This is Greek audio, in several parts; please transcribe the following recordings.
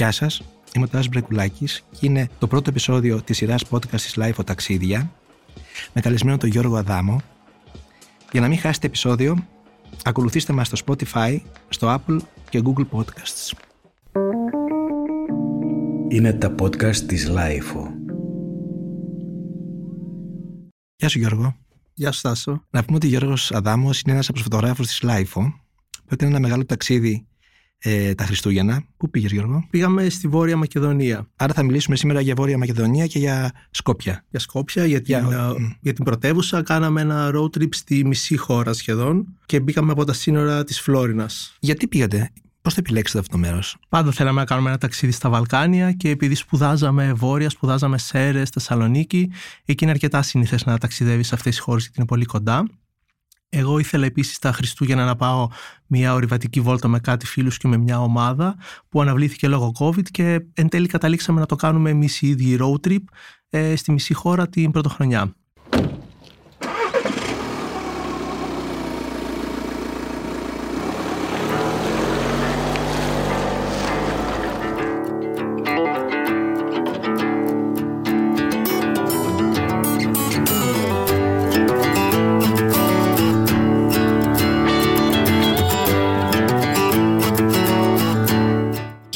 Γεια σας, είμαι ο Τάσος Μπρεκουλάκη και είναι το πρώτο επεισόδιο της σειράς podcast της Life Ταξίδια με καλεσμένο τον Γιώργο Αδάμο. Για να μην χάσετε επεισόδιο, ακολουθήστε μας στο Spotify, στο Apple και Google Podcasts. Είναι τα podcast της Life. Γεια σου Γιώργο. Γεια σου Τάσο. Να πούμε ότι ο Γιώργος Αδάμος είναι ένας από τους φωτογράφους της Life που έκανε ένα μεγάλο ταξίδι ε, τα Χριστούγεννα. Πού πήγες, Γιώργο; Πήγαμε στη Βόρεια Μακεδονία. Άρα θα μιλήσουμε σήμερα για Βόρεια Μακεδονία και για Σκόπια. Για Σκόπια, για την, για... για την πρωτεύουσα. Κάναμε ένα road trip στη μισή χώρα σχεδόν και μπήκαμε από τα σύνορα της Φλόρινας. Γιατί πήγατε, Πώς το επιλέξετε αυτό το μέρος, Πάντα θέλαμε να κάνουμε ένα ταξίδι στα Βαλκάνια και επειδή σπουδάζαμε Βόρεια, σπουδάζαμε Σέρες, Θεσσαλονίκη, εκεί είναι αρκετά συνήθε να ταξιδεύεις σε αυτές τις χώρες γιατί είναι πολύ κοντά. Εγώ ήθελα επίσης τα Χριστούγεννα να πάω μια ορειβατική βόλτα με κάτι φίλους και με μια ομάδα που αναβλήθηκε λόγω COVID και εν τέλει καταλήξαμε να το κάνουμε εμείς οι ίδιοι road trip ε, στη μισή χώρα την πρωτοχρονιά.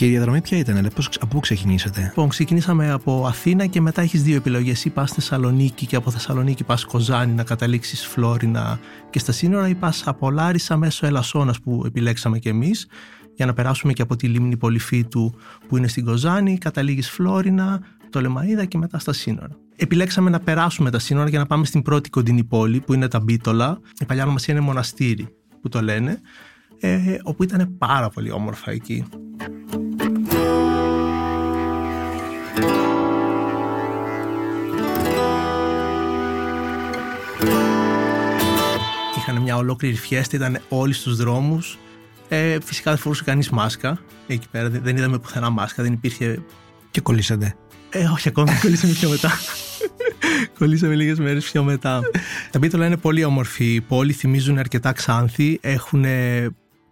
Και η διαδρομή ποια ήταν, πώς, από πού ξεκινήσατε; Λοιπόν, ξεκινήσαμε από Αθήνα και μετά έχεις δύο επιλογές. Ή πας Θεσσαλονίκη και από Θεσσαλονίκη πας Κοζάνη να καταλήξεις Φλόρινα και στα σύνορα, ή πας από Λάρισα μέσω Ελασσόνας που επιλέξαμε κι εμείς για να περάσουμε και από τη λίμνη Πολυφίτου που είναι στην Κοζάνη, καταλήγεις Φλόρινα, το Λεμαίδα και μετά στα σύνορα. Επιλέξαμε να περάσουμε τα σύνορα για να πάμε στην πρώτη κοντινή πόλη που είναι τα Μπίτολα. Η παλιά ονομασία είναι Μοναστήρι που το λένε, ε, όπου ήταν πάρα πολύ όμορφα εκεί. Είχαν μια ολόκληρη φιέστα, ήταν όλοι στους δρόμους. Ε, φυσικά δεν φορούσε κανείς μάσκα εκεί πέρα, δεν είδαμε πουθενά μάσκα, δεν υπήρχε... Και κολλήσατε. Ε, όχι ακόμη, κολλήσαμε πιο μετά. κολλήσαμε λίγες μέρες πιο μετά. Τα Μπίτολα είναι πολύ όμορφη πόλη, θυμίζουν αρκετά Ξάνθη, έχουν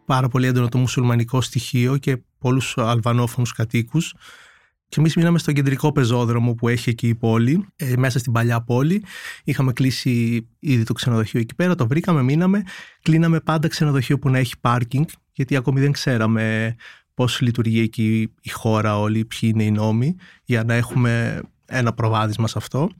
πάρα πολύ έντονο το μουσουλμανικό στοιχείο και πολλούς αλβανόφωνους κατοίκους. Και εμείς μείναμε στο κεντρικό πεζόδρομο που έχει εκεί η πόλη, ε, μέσα στην παλιά πόλη. Είχαμε κλείσει ήδη το ξενοδοχείο εκεί πέρα, το βρήκαμε, μείναμε. Κλείναμε πάντα ξενοδοχείο που να έχει πάρκινγκ, γιατί ακόμη δεν ξέραμε πώς λειτουργεί εκεί η χώρα όλη, ποιοι είναι οι νόμοι, για να έχουμε ένα προβάδισμα σε αυτό.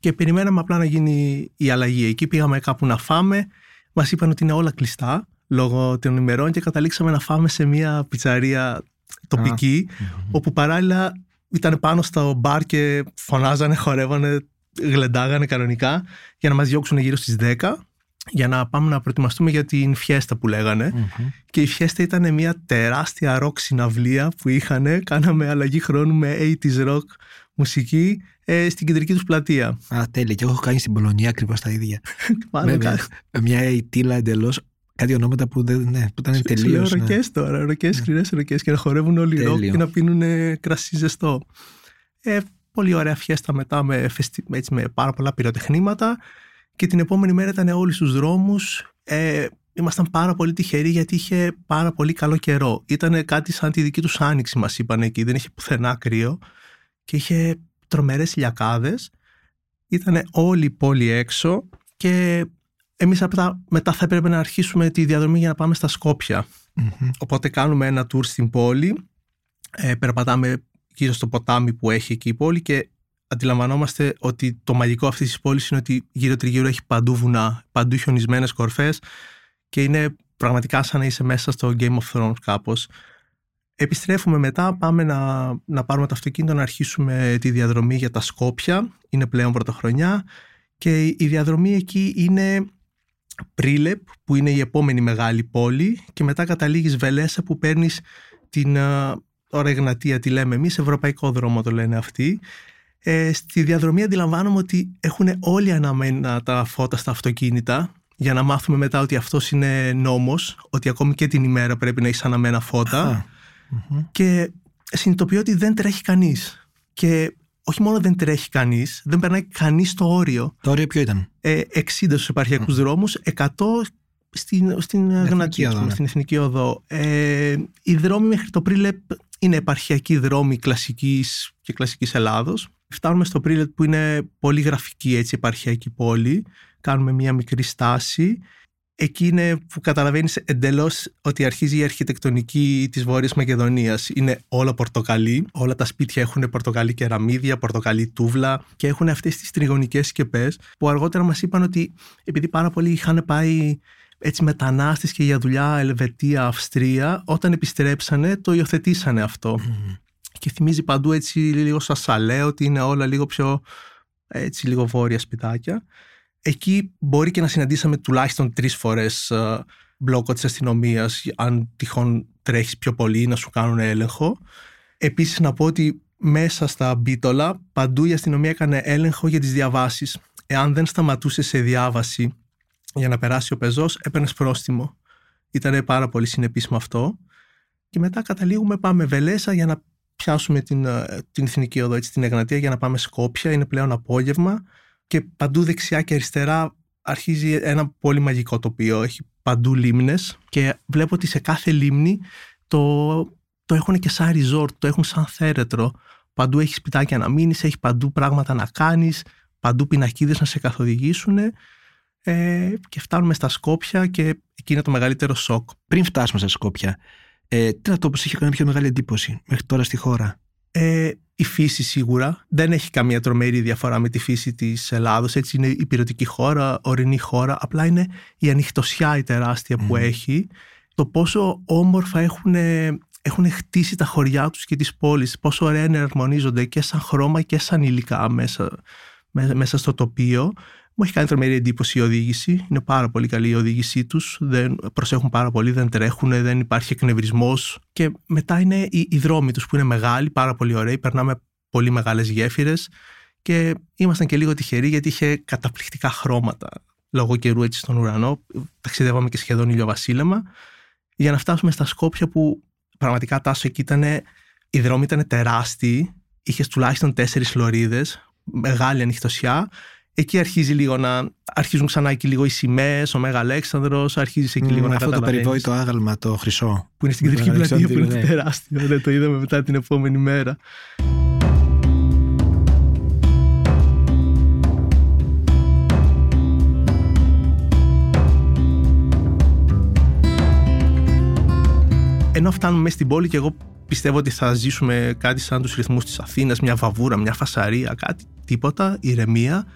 Και περιμέναμε απλά να γίνει η αλλαγή. Εκεί πήγαμε κάπου να φάμε. Μας είπαν ότι είναι όλα κλειστά λόγω των ημερών και καταλήξαμε να φάμε σε μια πιτσαρία τοπική, όπου παράλληλα ήταν πάνω στο μπαρ και φωνάζανε, χορεύανε, γλεντάγανε κανονικά για να μας διώξουν γύρω στις 10 για να πάμε να προετοιμαστούμε για την φιέστα που λεγανε Και η φιέστα ήταν μια τεράστια ροκ συναυλία που είχαν. Κάναμε αλλαγή χρόνου με 80s rock μουσική ε, στην κεντρική τους πλατεία. Α, τέλεια. Και εγώ έχω κάνει στην Πολωνία ακριβώς τα ίδια. με, με, με, μια αιτήλα εντελώς κάτι ονόματα που, δεν, ναι, που ήταν τελείως. Ναι. Ροκές τώρα, ροκές, ναι. σκληρές ροκές και να χορεύουν όλοι ροκ και να πίνουν κρασί ζεστό. Ε, πολύ ωραία φιέστα μετά με, έτσι, με πάρα πολλά πυροτεχνήματα και την επόμενη μέρα ήταν όλοι στους δρόμους. Ε, ήμασταν πάρα πολύ τυχεροί γιατί είχε πάρα πολύ καλό καιρό. Ήταν κάτι σαν τη δική τους άνοιξη μας είπαν εκεί, δεν είχε πουθενά κρύο και είχε τρομερές ηλιακάδες. Ήταν όλη η πόλη έξω και εμείς μετά θα έπρεπε να αρχίσουμε τη διαδρομή για να πάμε στα σκοπια Οπότε κάνουμε ένα tour στην πόλη, ε, περπατάμε γύρω στο ποτάμι που έχει εκεί η πόλη και αντιλαμβανόμαστε ότι το μαγικό αυτής της πόλης είναι ότι γύρω τριγύρω έχει παντού βουνά, παντού χιονισμένες κορφές και είναι πραγματικά σαν να είσαι μέσα στο Game of Thrones κάπως. Επιστρέφουμε μετά, πάμε να, να πάρουμε το αυτοκίνητο να αρχίσουμε τη διαδρομή για τα Σκόπια, είναι πλέον πρωτοχρονιά και η διαδρομή εκεί είναι Πρίλεπ που είναι η επόμενη μεγάλη πόλη και μετά καταλήγεις Βελέσα που παίρνεις την ώρα Εγνατία τη λέμε εμείς, ευρωπαϊκό δρόμο το λένε αυτοί. Ε, στη διαδρομή αντιλαμβάνομαι ότι έχουν όλοι αναμένα τα φώτα στα αυτοκίνητα για να μάθουμε μετά ότι αυτός είναι νόμος, ότι ακόμη και την ημέρα πρέπει να έχεις αναμένα και συνειδητοποιώ ότι δεν τρέχει κανείς. Και όχι μόνο δεν τρέχει κανείς, δεν περνάει κανείς το όριο. Το όριο ποιο ήταν; Ε, 60 στους επαρχιακούς mm. δρόμους, 100 στην, στην Γνατία, ναι. στην Εθνική Οδό. Ε, οι δρόμοι μέχρι το Πρίλεπ είναι επαρχιακοί δρόμοι κλασικής και κλασικής Ελλάδος. Φτάνουμε στο Πρίλετ που είναι πολύ γραφική έτσι επαρχιακή πόλη. Κάνουμε μια μικρή στάση εκεί είναι που καταλαβαίνεις εντελώς ότι αρχίζει η αρχιτεκτονική της Βόρειας Μακεδονίας. Είναι όλα πορτοκαλί, όλα τα σπίτια έχουν πορτοκαλί κεραμίδια, πορτοκαλί τούβλα και έχουν αυτές τις τριγωνικές σκεπές που αργότερα μας είπαν ότι επειδή πάρα πολλοί είχαν πάει έτσι μετανάστες και για δουλειά Ελβετία, Αυστρία, όταν επιστρέψανε το υιοθετήσανε αυτό. Και θυμίζει παντού έτσι λίγο σαν σαλέ ότι είναι όλα λίγο πιο έτσι λίγο βόρεια σπιτάκια εκεί μπορεί και να συναντήσαμε τουλάχιστον τρεις φορές uh, μπλόκο της αστυνομίας, αν τυχόν τρέχεις πιο πολύ να σου κάνουν έλεγχο. Επίσης, να πω ότι μέσα στα μπίτολα παντού η αστυνομία έκανε έλεγχο για τις διαβάσεις. Εάν δεν σταματούσε σε διάβαση για να περάσει ο πεζός, έπαιρνες πρόστιμο. Ήταν πάρα πολύ συνεπής με αυτό. Και μετά καταλήγουμε, πάμε Βελέσα για να πιάσουμε την, ε, την εθνική οδό, έτσι, την Εγνατία, για να πάμε Σκόπια. Είναι πλέον απόγευμα και παντού δεξιά και αριστερά αρχίζει ένα πολύ μαγικό τοπίο. Έχει παντού λίμνες και βλέπω ότι σε κάθε λίμνη το, το έχουν και σαν resort, το έχουν σαν θέρετρο. Παντού έχεις σπιτάκια να μείνεις, έχει παντού πράγματα να κάνεις, παντού πινακίδες να σε καθοδηγήσουν ε, και φτάνουμε στα Σκόπια και εκεί είναι το μεγαλύτερο σοκ. Πριν φτάσουμε στα Σκόπια, ε, τι να το πω, είχε κάνει πιο μεγάλη εντύπωση μέχρι τώρα στη χώρα; Ε, η φύση σίγουρα δεν έχει καμία τρομερή διαφορά με τη φύση της Ελλάδος. Έτσι είναι η πυρωτική χώρα, ορεινή χώρα. Απλά είναι η ανοιχτοσιά η τεράστια που έχει. Το πόσο όμορφα έχουν, έχουν χτίσει τα χωριά τους και τις πόλεις. Πόσο ωραία εναρμονίζονται και σαν χρώμα και σαν υλικά μέσα, μέσα στο τοπίο. Μου έχει κάνει τρομερή εντύπωση η οδήγηση. Είναι πάρα πολύ καλή η οδήγησή τους. Προσέχουν πάρα πολύ, δεν τρέχουν, δεν υπάρχει εκνευρισμός. Και μετά είναι οι, οι δρόμοι τους που είναι μεγάλοι, πάρα πολύ ωραίοι. Περνάμε πολύ μεγάλες γέφυρες. Και ήμασταν και λίγο τυχεροί γιατί είχε καταπληκτικά χρώματα λόγω καιρού έτσι στον ουρανό. Ταξιδεύαμε και σχεδόν ηλιοβασίλεμα. Για να φτάσουμε στα Σκόπια που πραγματικά τάσο εκεί ήταν. Οι δρόμοι ήταν τεράστιοι. Είχες τουλάχιστον τέσσερις λωρίδες, μεγάλη ανοιχτοσιά εκεί αρχίζει λίγο να. Αρχίζουν ξανά εκεί λίγο οι σημαίες, ο Μέγα Αλέξανδρος, αρχίζεις εκεί λίγο να Αυτό το περιβόητο άγαλμα, το χρυσό. Που είναι στην κεντρική πλατεία, που είναι ναι. τεράστιο. Ναι, το είδαμε μετά την επόμενη μέρα. Ενώ φτάνουμε μέσα στην πόλη και εγώ πιστεύω ότι θα ζήσουμε κάτι σαν τους ρυθμούς της Αθήνας, μια βαβούρα, μια φασαρία, κάτι, τίποτα, ηρεμία.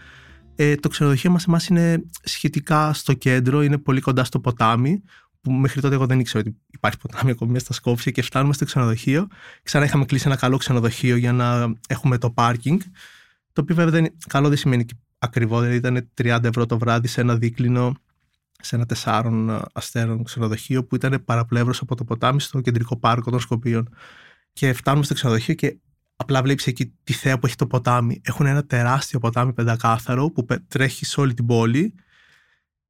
Ε, το ξενοδοχείο μας εμάς είναι σχετικά στο κέντρο, είναι πολύ κοντά στο ποτάμι, που μέχρι τότε εγώ δεν ήξερα ότι υπάρχει ποτάμι ακόμη μέσα στα Σκόψια και φτάνουμε στο ξενοδοχείο. Ξανά είχαμε κλείσει ένα καλό ξενοδοχείο για να έχουμε το πάρκινγκ, το οποίο βέβαια δεν, καλό δεν σημαίνει ακριβό, δηλαδή ήταν 30 ευρώ το βράδυ σε ένα δίκλινο σε ένα τεσσάρων αστέρων ξενοδοχείο που ήταν παραπλεύρος από το ποτάμι στο κεντρικό πάρκο των Σκοπίων. Και φτάνουμε στο ξενοδοχείο και Απλά βλέπεις εκεί τη θέα που έχει το ποτάμι. Έχουν ένα τεράστιο ποτάμι πεντακάθαρο που τρέχει σε όλη την πόλη.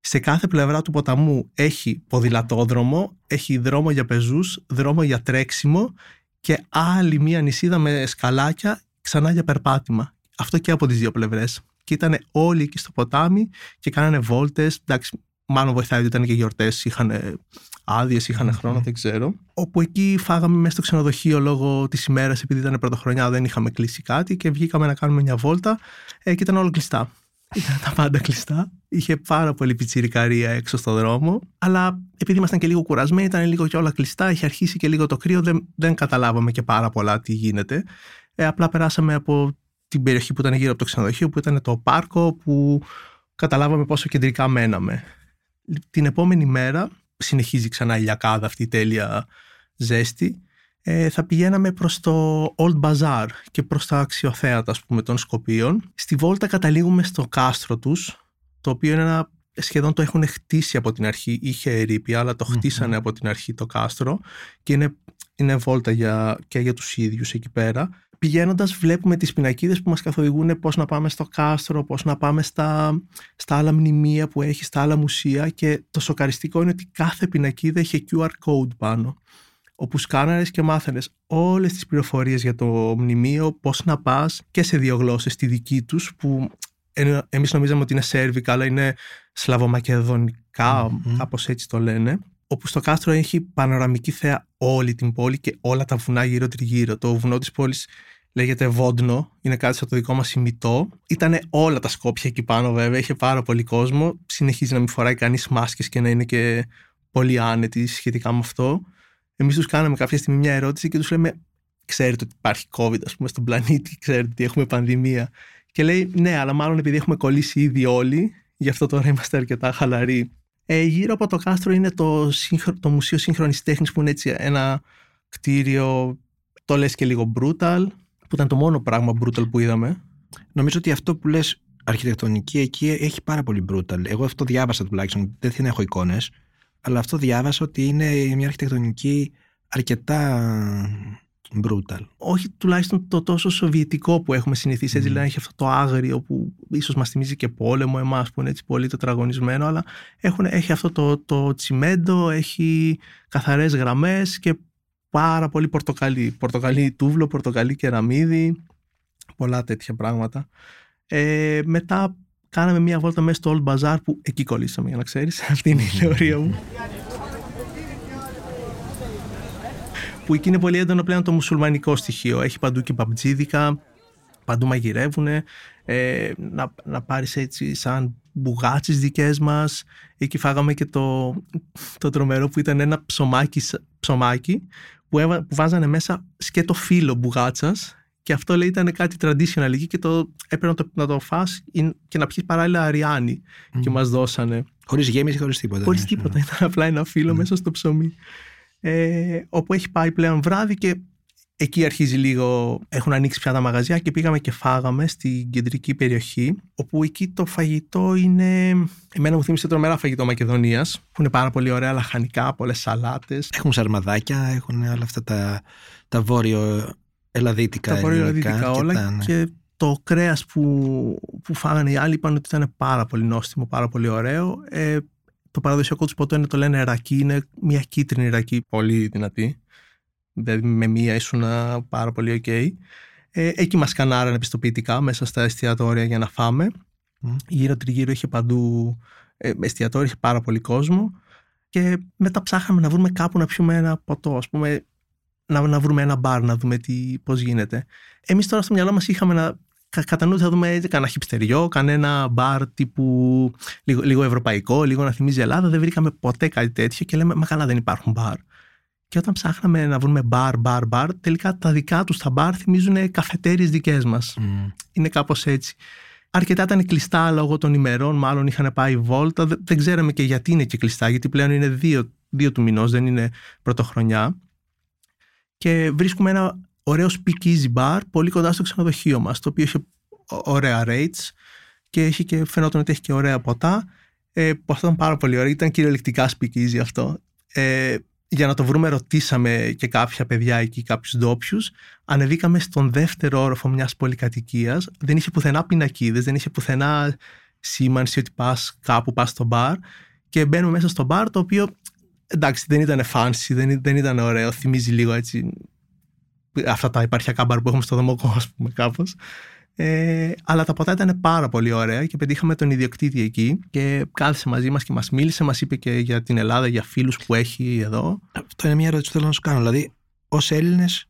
Σε κάθε πλευρά του ποταμού έχει ποδηλατόδρομο, έχει δρόμο για πεζούς, δρόμο για τρέξιμο και άλλη μία νησίδα με σκαλάκια ξανά για περπάτημα. Αυτό και από τις δύο πλευρές. Και ήταν όλοι εκεί στο ποτάμι και κάνανε βόλτες. Εντάξει, μάλλον βοηθάει ότι ήταν και γιορτές, είχαν άδειες, είχαν χρόνο, δεν ξέρω. Όπου εκεί φάγαμε μέσα στο ξενοδοχείο λόγω της ημέρας, επειδή ήταν πρωτοχρονιά, δεν είχαμε κλείσει κάτι και βγήκαμε να κάνουμε μια βόλτα ε, και ήταν όλα κλειστά. Ήταν τα πάντα κλειστά. Είχε πάρα πολύ πιτσιρικαρία έξω στο δρόμο. Αλλά επειδή ήμασταν και λίγο κουρασμένοι, ήταν λίγο και όλα κλειστά. Είχε αρχίσει και λίγο το κρύο. Δεν, δεν καταλάβαμε και πάρα πολλά τι γίνεται. Ε, απλά περάσαμε από την περιοχή που ήταν γύρω από το ξενοδοχείο, που ήταν το πάρκο, που καταλάβαμε πόσο κεντρικά μέναμε. Την επόμενη μέρα συνεχίζει ξανά η λιακάδα αυτή η τέλεια ζέστη, ε, θα πηγαίναμε προς το Old Bazaar και προς τα αξιοθέατα ας πούμε των Σκοπίων. Στη βόλτα καταλήγουμε στο κάστρο τους, το οποίο είναι ένα, σχεδόν το έχουν χτίσει από την αρχή, είχε ερήπια αλλά το χτίσανε από την αρχή το κάστρο και είναι, είναι βόλτα για, και για τους ίδιους εκεί πέρα πηγαίνοντας, βλέπουμε τις πινακίδες που μας καθοδηγούν πώς να πάμε στο κάστρο, πώς να πάμε στα, στα άλλα μνημεία που έχει, στα άλλα μουσεία. Και το σοκαριστικό είναι ότι κάθε πινακίδα είχε QR code πάνω. Όπου σκάναρες και μάθαινες όλες τις πληροφορίες για το μνημείο, πώς να πας και σε δύο γλώσσες, τη δική τους, που εμείς νομίζαμε ότι είναι σέρβικα, αλλά είναι σλαβομακεδονικά, mm-hmm. κάπως έτσι το λένε. όπου στο κάστρο έχει πανοραμική θέα όλη την πόλη και όλα τα βουνά γύρω τριγύρω. Το βουνό της πόλης λέγεται Βόντνο, είναι κάτι σαν το δικό μας ημιτό. Ήταν όλα τα σκόπια εκεί πάνω βέβαια, είχε πάρα πολύ κόσμο. Συνεχίζει να μην φοράει κανείς μάσκες και να είναι και πολύ άνετη σχετικά με αυτό. Εμείς τους κάναμε κάποια στιγμή μια ερώτηση και τους λέμε ξέρετε ότι υπάρχει COVID ας πούμε στον πλανήτη, ξέρετε ότι έχουμε πανδημία. Και λέει ναι, αλλά μάλλον επειδή έχουμε κολλήσει ήδη όλοι, γι' αυτό τώρα είμαστε αρκετά χαλαροί. Ε, γύρω από το κάστρο είναι το, το Μουσείο Σύγχρονης Τέχνης που είναι έτσι ένα κτίριο, το λες και λίγο brutal, που ήταν το μόνο πράγμα brutal που είδαμε. Νομίζω ότι αυτό που λες αρχιτεκτονική εκεί έχει πάρα πολύ brutal. Εγώ αυτό διάβασα τουλάχιστον, δεν έχω εικόνες, αλλά αυτό διάβασα ότι είναι μια αρχιτεκτονική αρκετά brutal. Όχι τουλάχιστον το τόσο σοβιετικό που έχουμε συνηθίσει, έτσι mm. δηλαδή έχει αυτό το άγριο που ίσως μας θυμίζει και πόλεμο εμάς που είναι έτσι πολύ τετραγωνισμένο, αλλά έχουν, έχει αυτό το, το τσιμέντο, έχει καθαρές γραμμές και πάρα πολύ πορτοκαλί. Πορτοκαλί τούβλο, πορτοκαλί κεραμίδι, πολλά τέτοια πράγματα. Ε, μετά κάναμε μια βόλτα μέσα στο Old Bazaar που εκεί κολλήσαμε για να ξέρεις, αυτή είναι η θεωρία μου. Που εκεί είναι πολύ έντονο πλέον το μουσουλμανικό στοιχείο. Έχει παντού και παμπτζίδικα, παντού μαγειρεύουν. Ε, να, να πάρεις έτσι σαν μπουγάτσες δικές μας. Εκεί φάγαμε και το, το τρομερό που ήταν ένα ψωμάκι, ψωμάκι που, έβα, που βάζανε μέσα σκέτο φύλλο μπουγάτσας και αυτό λέει ήταν κάτι traditional εκεί και το έπρεπε να το, να το φας και να πιεις παράλληλα αριάνι mm. και μας δώσανε. Χωρίς γέμιση, χωρίς τίποτα. Χωρίς ναι. τίποτα, ήταν απλά ένα φύλλο mm. μέσα στο ψωμί ε, όπου έχει πάει πλέον βράδυ και εκεί αρχίζει λίγο, έχουν ανοίξει πια τα μαγαζιά και πήγαμε και φάγαμε στην κεντρική περιοχή, όπου εκεί το φαγητό είναι, εμένα μου θύμισε τρομερά φαγητό Μακεδονίας, που είναι πάρα πολύ ωραία, λαχανικά, πολλές σαλάτες. Έχουν σαρμαδάκια, έχουν όλα αυτά τα, τα βόρειο ελαδίτικα. Τα βόρειο ελαδίτικα όλα και, ναι. και το κρέας που, που φάγανε οι άλλοι είπαν ότι ήταν πάρα πολύ νόστιμο, πάρα πολύ ωραίο. Ε, το παραδοσιακό τους ποτό είναι το λένε ρακί, είναι μια κίτρινη ρακί πολύ δυνατή. Δηλαδή με μία ήσουν πάρα πολύ ok. Ε, εκεί μας κανάρανε πιστοποιητικά μέσα στα εστιατόρια για να φάμε. Mm. Γύρω τριγύρω είχε παντού ε, εστιατόρια, είχε πάρα πολύ κόσμο. Και μετά ψάχναμε να βρούμε κάπου να πιούμε ένα ποτό, ας πούμε, να, να βρούμε ένα μπαρ, να δούμε τι, πώς γίνεται. Εμείς τώρα στο μυαλό μας είχαμε να κατά νου θα δούμε κανένα χυψτεριό, κανένα μπαρ τύπου λίγο, λίγο ευρωπαϊκό, λίγο να θυμίζει Ελλάδα. Δεν βρήκαμε ποτέ κάτι τέτοιο και λέμε, μα καλά δεν υπάρχουν μπαρ. Και όταν ψάχναμε να βρούμε μπαρ, μπαρ, μπαρ, τελικά τα δικά τους τα μπαρ θυμίζουν καφετέρειες δικές μας. Mm. Είναι κάπως έτσι. Αρκετά ήταν κλειστά λόγω των ημερών, μάλλον είχαν πάει βόλτα. Δεν ξέραμε και γιατί είναι και κλειστά, γιατί πλέον είναι δύο, δύο του μηνός, δεν είναι πρωτοχρονιά. Και βρίσκουμε ένα ωραίος speakeasy bar πολύ κοντά στο ξενοδοχείο μας, το οποίο είχε ωραία rates και, έχει και φαινόταν ότι έχει και ωραία ποτά. Ε, που αυτό ήταν πάρα πολύ ωραίο, ήταν κυριολεκτικά speakeasy αυτό. Ε, για να το βρούμε ρωτήσαμε και κάποια παιδιά εκεί, κάποιους ντόπιους. Ανεβήκαμε στον δεύτερο όροφο μιας πολυκατοικίας. Δεν είχε πουθενά πινακίδες, δεν είχε πουθενά σήμανση ότι πας κάπου, πας στο μπαρ. Και μπαίνουμε μέσα στο μπαρ, το οποίο εντάξει δεν ήταν fancy, δεν, δεν ήταν ωραίο, θυμίζει λίγο έτσι αυτά τα υπαρχιακά μπαρ που έχουμε στο Δομοκό, ας πούμε, κάπως. Ε, αλλά τα ποτά ήταν πάρα πολύ ωραία και πετύχαμε τον ιδιοκτήτη εκεί και κάθισε μαζί μας και μας μίλησε, μας είπε και για την Ελλάδα, για φίλους που έχει εδώ. Αυτό είναι μια ερώτηση που θέλω να σου κάνω. Δηλαδή, ως Έλληνες,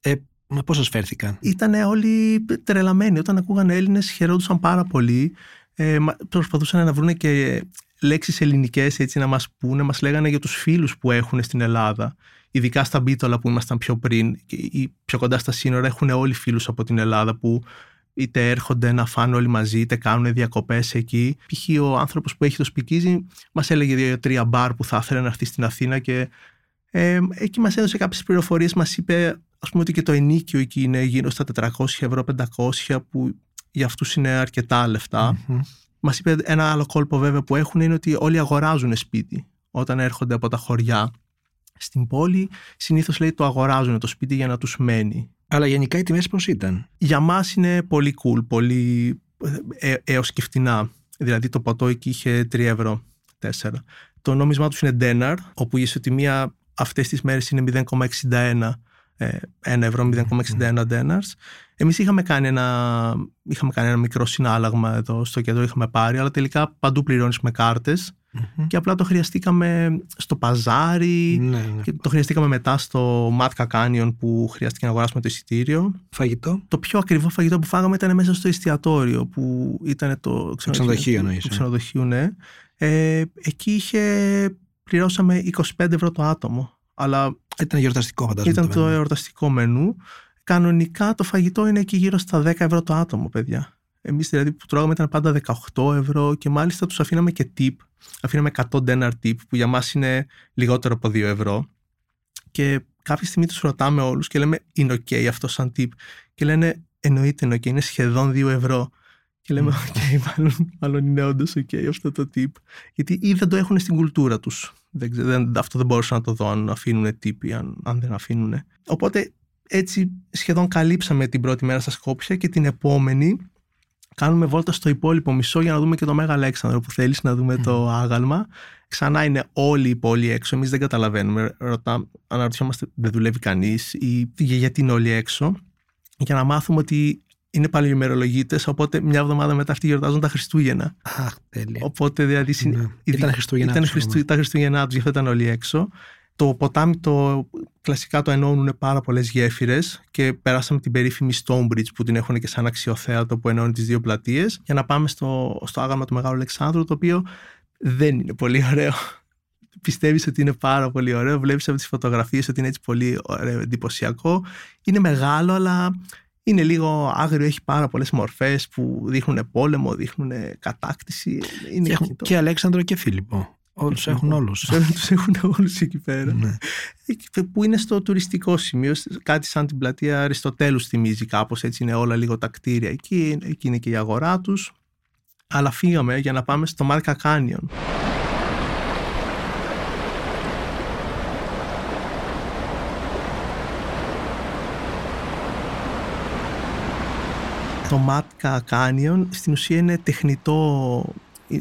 ε, πώς σας φέρθηκαν; Ήταν όλοι τρελαμένοι. Όταν ακούγαν Έλληνες, χαιρόντουσαν πάρα πολύ. Ε, προσπαθούσαν να βρουν και λέξεις ελληνικές έτσι να μας πούνε. Μας λέγανε για τους φίλους που έχουν στην Ελλάδα ειδικά στα Μπίτολα που ήμασταν πιο πριν ή πιο κοντά στα σύνορα, έχουν όλοι φίλους από την Ελλάδα που είτε έρχονται να φάνε όλοι μαζί, είτε κάνουν διακοπές εκεί. Π.χ. ο άνθρωπος που έχει το σπικίζι μας έλεγε δύο-τρία μπαρ που θα ήθελε να έρθει στην Αθήνα και ε, εκεί μας έδωσε κάποιες πληροφορίες. Μας είπε, ας πούμε, ότι και το ενίκιο εκεί είναι γύρω στα 400 ευρώ, 500, που για αυτούς είναι αρκετά λεφτά. Mm-hmm. Μας είπε ένα άλλο κόλπο βέβαια που έχουν είναι ότι όλοι αγοράζουν σπίτι όταν έρχονται από τα χωριά στην πόλη συνήθως λέει το αγοράζουν το σπίτι για να τους μένει. Αλλά γενικά οι τιμές πώς ήταν; Για μας είναι πολύ cool, πολύ ε, ε, έως και φτηνά. Δηλαδή το ποτό εκεί είχε 3 ευρώ, 4. Το νόμισμά τους είναι denar, όπου η ισοτιμία αυτές τις μέρες είναι 0,61 1 ε, ευρώ, 0,61 denars. Εμείς είχαμε, κάνει ένα, είχαμε κάνει ένα μικρό συνάλλαγμα εδώ στο κέντρο, είχαμε πάρει, αλλά τελικά παντού πληρώνεις με κάρτε και απλά το χρειαστήκαμε στο παζάρι Ναι, ναι. και το χρειαστήκαμε μετά στο Matka Canyon που χρειάστηκε να αγοράσουμε το εισιτήριο. Φαγητό. Το πιο ακριβό φαγητό που φάγαμε ήταν μέσα στο εστιατόριο που ήταν το ξενοδοχείο εννοείς, Το ε. ξενοδοχείο, ναι. Ε, εκεί είχε, πληρώσαμε 25 ευρώ το άτομο. Αλλά Ήταν γιορταστικό, φαντάζομαι. ήταν το μενού. εορταστικό μενού. Κανονικά το φαγητό είναι εκεί γύρω στα 10 ευρώ το άτομο, παιδιά. Εμείς δηλαδή που τρώγαμε ήταν πάντα 18 ευρώ και μάλιστα τους αφήναμε και tip. Αφήναμε 100 dinar tip που για μας είναι λιγότερο από 2 ευρώ. Και κάποια στιγμή τους ρωτάμε όλους και λέμε Είναι OK αυτό σαν tip; Και λένε Εννοείται είναι OK, είναι σχεδόν 2 ευρώ. Και λέμε, OK, μάλλον, μάλλον είναι όντως OK αυτό το tip. Γιατί ή δεν το έχουν στην κουλτούρα τους. Δεν, ξέ- δεν, αυτό δεν μπορούσα να το δω αν αφήνουν tip ή αν, αν δεν αφήνουν. Οπότε έτσι σχεδόν καλύψαμε την πρώτη μέρα στα Σκόπια και την επόμενη κάνουμε βόλτα στο υπόλοιπο μισό για να δούμε και το Μέγα Αλέξανδρο που θέλεις να δούμε το άγαλμα. Ξανά είναι όλη η πόλη έξω, εμείς δεν καταλαβαίνουμε. Ρωτά, αναρωτιόμαστε δεν δουλεύει κανείς ή για- γιατί είναι όλοι έξω. Για να μάθουμε ότι είναι πάλι ημερολογίτες, οπότε μια εβδομάδα μετά αυτοί γιορτάζουν τα Χριστούγεννα. Αχ, τέλεια. Οπότε δηλαδή συν- Ναι. η- Ήταν Χριστούγεννα Ήταν τους, Χριστού, ακόμα. τα Χριστούγεννά τους, γι' αυτό ήταν όλοι έξω. Το ποτάμι το κλασικά το ενώνουν πάρα πολλές γέφυρες και περάσαμε την περίφημη Stonebridge που την έχουν και σαν αξιοθέατο που ενώνει τις δύο πλατείες για να πάμε στο, στο άγαλμα του Μεγάλου Αλεξάνδρου, το οποίο δεν είναι πολύ ωραίο. Πιστεύεις ότι είναι πάρα πολύ ωραίο, βλέπεις από τις φωτογραφίες ότι είναι έτσι πολύ ωραίο, εντυπωσιακό. Είναι μεγάλο, αλλά είναι λίγο άγριο, έχει πάρα πολλές μορφές που δείχνουν πόλεμο, δείχνουν κατάκτηση. Είναι Και, έχουν εκεί το- και Αλέξανδρο και Φίλιππο. Όλους έχουν όλους. τους έχουν όλους εκεί πέρα. Ναι. Εκεί Που είναι στο τουριστικό σημείο, κάτι σαν την πλατεία Αριστοτέλους θυμίζει κάπως, έτσι είναι όλα λίγο τα κτίρια εκεί, εκεί είναι και η αγορά τους. Αλλά φύγαμε για να πάμε στο Μάτκα Canyon. Το Μάτκα Canyon στην ουσία είναι τεχνητό,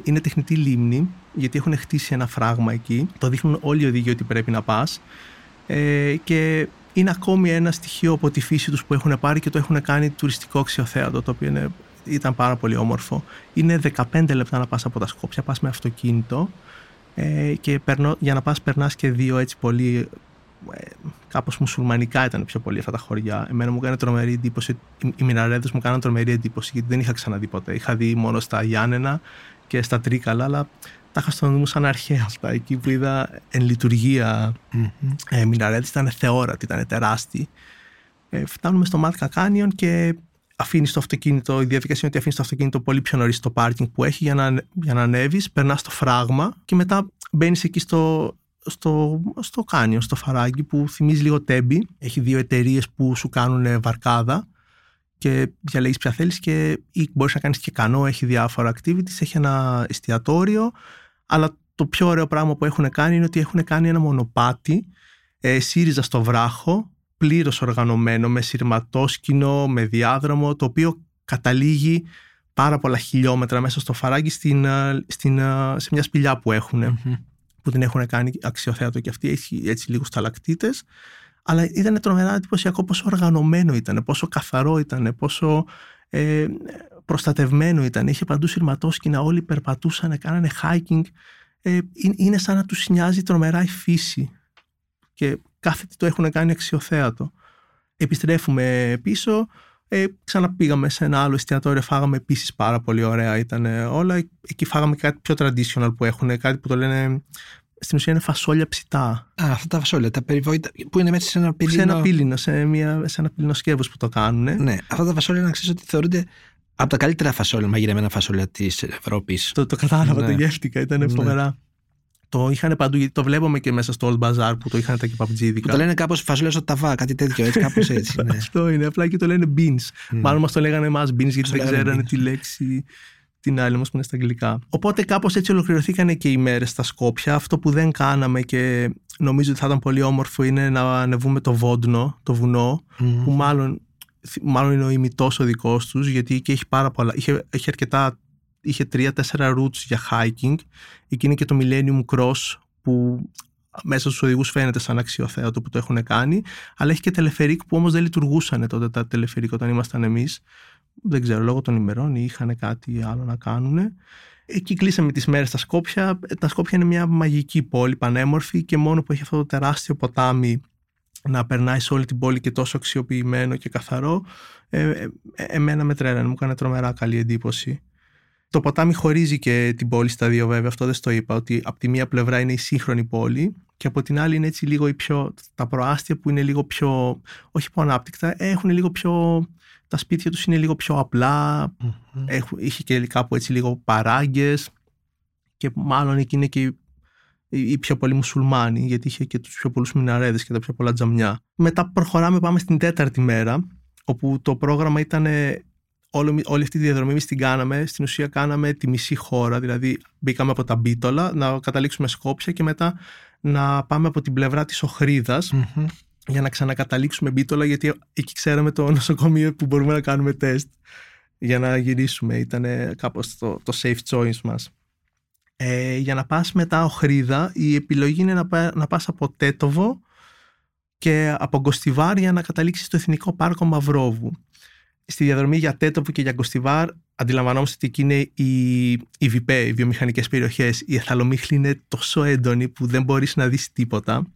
είναι τεχνητή λίμνη γιατί έχουν χτίσει ένα φράγμα εκεί. Το δείχνουν όλοι οι οδηγοί ότι πρέπει να πας ε, και είναι ακόμη ένα στοιχείο από τη φύση τους που έχουν πάρει και το έχουν κάνει τουριστικό αξιοθέατο το οποίο είναι, ήταν πάρα πολύ όμορφο. Είναι 15 λεπτά να πας από τα Σκόπια, πας με αυτοκίνητο ε, και περνώ, για να πας περνάς και δύο έτσι πολύ ε, κάπως μουσουλμανικά ήταν πιο πολύ αυτά τα χωριά. Εμένα μου έκανε τρομερή εντύπωση. Οι, οι μιναρέδες μου κάναν τρομερή εντύπωση γιατί δεν είχα ξαναδεί ποτέ. Είχα δει μόνο στα Γιάννενα και στα Τρίκαλα, αλλά τα είχα στο νου μου σαν αρχαία αυτά. Εκεί που είδα εν λειτουργία Μμμ. ε, μιναρέδες ήταν θεόρατοι, ήταν τεράστιοι. Ε, φτάνουμε στο Μάτκα Canyon και αφήνεις το αυτοκίνητο, η διαδικασία είναι ότι αφήνεις το αυτοκίνητο πολύ πιο νωρίς στο πάρκινγκ που έχει για να, για να ανέβεις, περνάς το φράγμα και μετά μπαίνεις εκεί στο, στο, στο canyon, στο φαράγγι που θυμίζει λίγο Τέμπη. Έχει δύο εταιρείες που σου κάνουν βαρκάδα και διαλέγεις ποια θέλεις και ή μπορείς να κάνεις και κανό, έχει διάφορα activities, έχει ένα εστιατόριο. Αλλά το πιο ωραίο πράγμα που έχουν κάνει είναι ότι έχουν κάνει ένα μονοπάτι ε, ΣΥΡΙΖΑ στο βράχο, πλήρως οργανωμένο, με σειρματόσκηνο, με διάδρομο, το οποίο καταλήγει πάρα πολλά χιλιόμετρα μέσα στο φαράγγι στην, ε, στην, ε, σε μια σπηλιά που έχουν, Μμμ. που την έχουν κάνει αξιοθέατο και αυτή, έχει έτσι λίγους σταλακτήτες. Αλλά ήταν τρομερά εντυπωσιακό πόσο οργανωμένο ήταν, πόσο καθαρό ήταν, πόσο ε, προστατευμένο ήταν. Είχε παντού σειρματόσκηνα, όλοι περπατούσαν, κάνανε hiking. Ε, είναι- είναι σαν να τους νοιάζει τρομερά η φύση και κάθε τι το έχουν κάνει αξιοθέατο. Επιστρέφουμε πίσω, ε, ξαναπήγαμε σε ένα άλλο εστιατόριο, φάγαμε επίσης πάρα πολύ ωραία ήταν όλα. Εκεί φάγαμε κάτι πιο traditional που έχουν, κάτι που το λένε, στην ουσία είναι φασόλια ψητά. Α, αυτά τα φασόλια, τα περιβόητα που είναι μέσα σε ένα πύλινο. Σε ένα πύλινο, σε, μια, σε ένα πύλινο σκεύος που το κάνουν. Ναι, αυτά τα φασόλια να ξέρεις ότι θεωρούνται από τα καλύτερα φασόλια, μαγειρεμένα φασόλια της Ευρώπης. Το, το κατάλαβα, Ναι. το γεύτηκα, ήταν Ναι. φοβερά. Το είχαν παντού, γιατί το βλέπαμε και μέσα στο Old Bazaar που το είχαν τα Που κυπαπτζίδικα. το λένε κάπως φασόλια στο ταβά, κάτι τέτοιο, έτσι, κάπως έτσι. ναι. Αυτό είναι, απλά και το λένε beans. Μμ. Μάλλον μας το λέγανε εμάς beans, γιατί Το δεν λέγανε ξέρανε beans. τη λέξη την άλλη μας που είναι στα αγγλικά. Οπότε κάπως έτσι ολοκληρωθήκαν και οι μέρες στα Σκόπια. Αυτό που δεν κάναμε και νομίζω ότι θα ήταν πολύ όμορφο είναι να ανεβούμε το Βόντνο, το βουνό, Μμ. που μάλλον, μάλλον είναι ο ημιτός ο δικός τους, γιατί και έχει πάρα πολλά, είχε, έχει αρκετά, είχε τρία-τέσσερα routes για hiking. Εκεί είναι και το Millennium Cross που μέσα στους οδηγούς φαίνεται σαν αξιοθέατο που το έχουν κάνει, αλλά έχει και τελεφερίκ που όμως δεν λειτουργούσαν τότε τα τελεφερίκ όταν ήμασταν εμείς. δεν ξέρω, λόγω των ημερών ή είχαν κάτι άλλο να κάνουν. Εκεί κλείσαμε τις μέρες στα Σκόπια. Τα Σκόπια είναι μια μαγική πόλη, πανέμορφη και μόνο που έχει αυτό το τεράστιο ποτάμι να περνάει σε όλη την πόλη και τόσο αξιοποιημένο και καθαρό, ε, ε, εμένα με τρέλανε, μου έκανε τρομερά καλή εντύπωση. Το ποτάμι χωρίζει και την πόλη στα δύο βέβαια, αυτό δεν το είπα, ότι από τη μία πλευρά είναι η σύγχρονη πόλη και από την άλλη είναι έτσι λίγο η πιο, τα προάστια που είναι λίγο πιο, όχι πιο ανάπτυκτα, έχουν λίγο πιο, τα σπίτια τους είναι λίγο πιο απλά, είχε και κάπου έτσι λίγο παράγκες και μάλλον εκεί είναι και οι πιο πολλοί μουσουλμάνοι, γιατί είχε και τους πιο πολλούς μιναρέδες και τα πιο πολλά τζαμιά. Μετά προχωράμε, πάμε στην τέταρτη μέρα, όπου το πρόγραμμα ήταν όλη, όλη αυτή τη διαδρομή εμείς την κάναμε. Στην ουσία κάναμε τη μισή χώρα, δηλαδή μπήκαμε από τα Μπίτολα να καταλήξουμε Σκόπια και μετά να πάμε από την πλευρά της οχριδας για να ξανακαταλήξουμε Μπίτολα γιατί εκεί ξέραμε το νοσοκομείο που μπορούμε να κάνουμε τεστ για να γυρίσουμε. Ήταν κάπως το, το safe choice μας. Ε, για να πας μετά Οχρίδα η επιλογή είναι να, να πας από Τέτοβο και από Γκοστιβάρ για να καταλήξεις στο Εθνικό Πάρκο Μαυρόβου στη διαδρομή για Τέτοπο και για Κωστιβάρ αντιλαμβανόμαστε ότι εκεί είναι οι, οι ΒΠ, οι βιομηχανικές περιοχές. Η εθαλομίχλη είναι τόσο έντονη που δεν μπορείς να δεις τίποτα.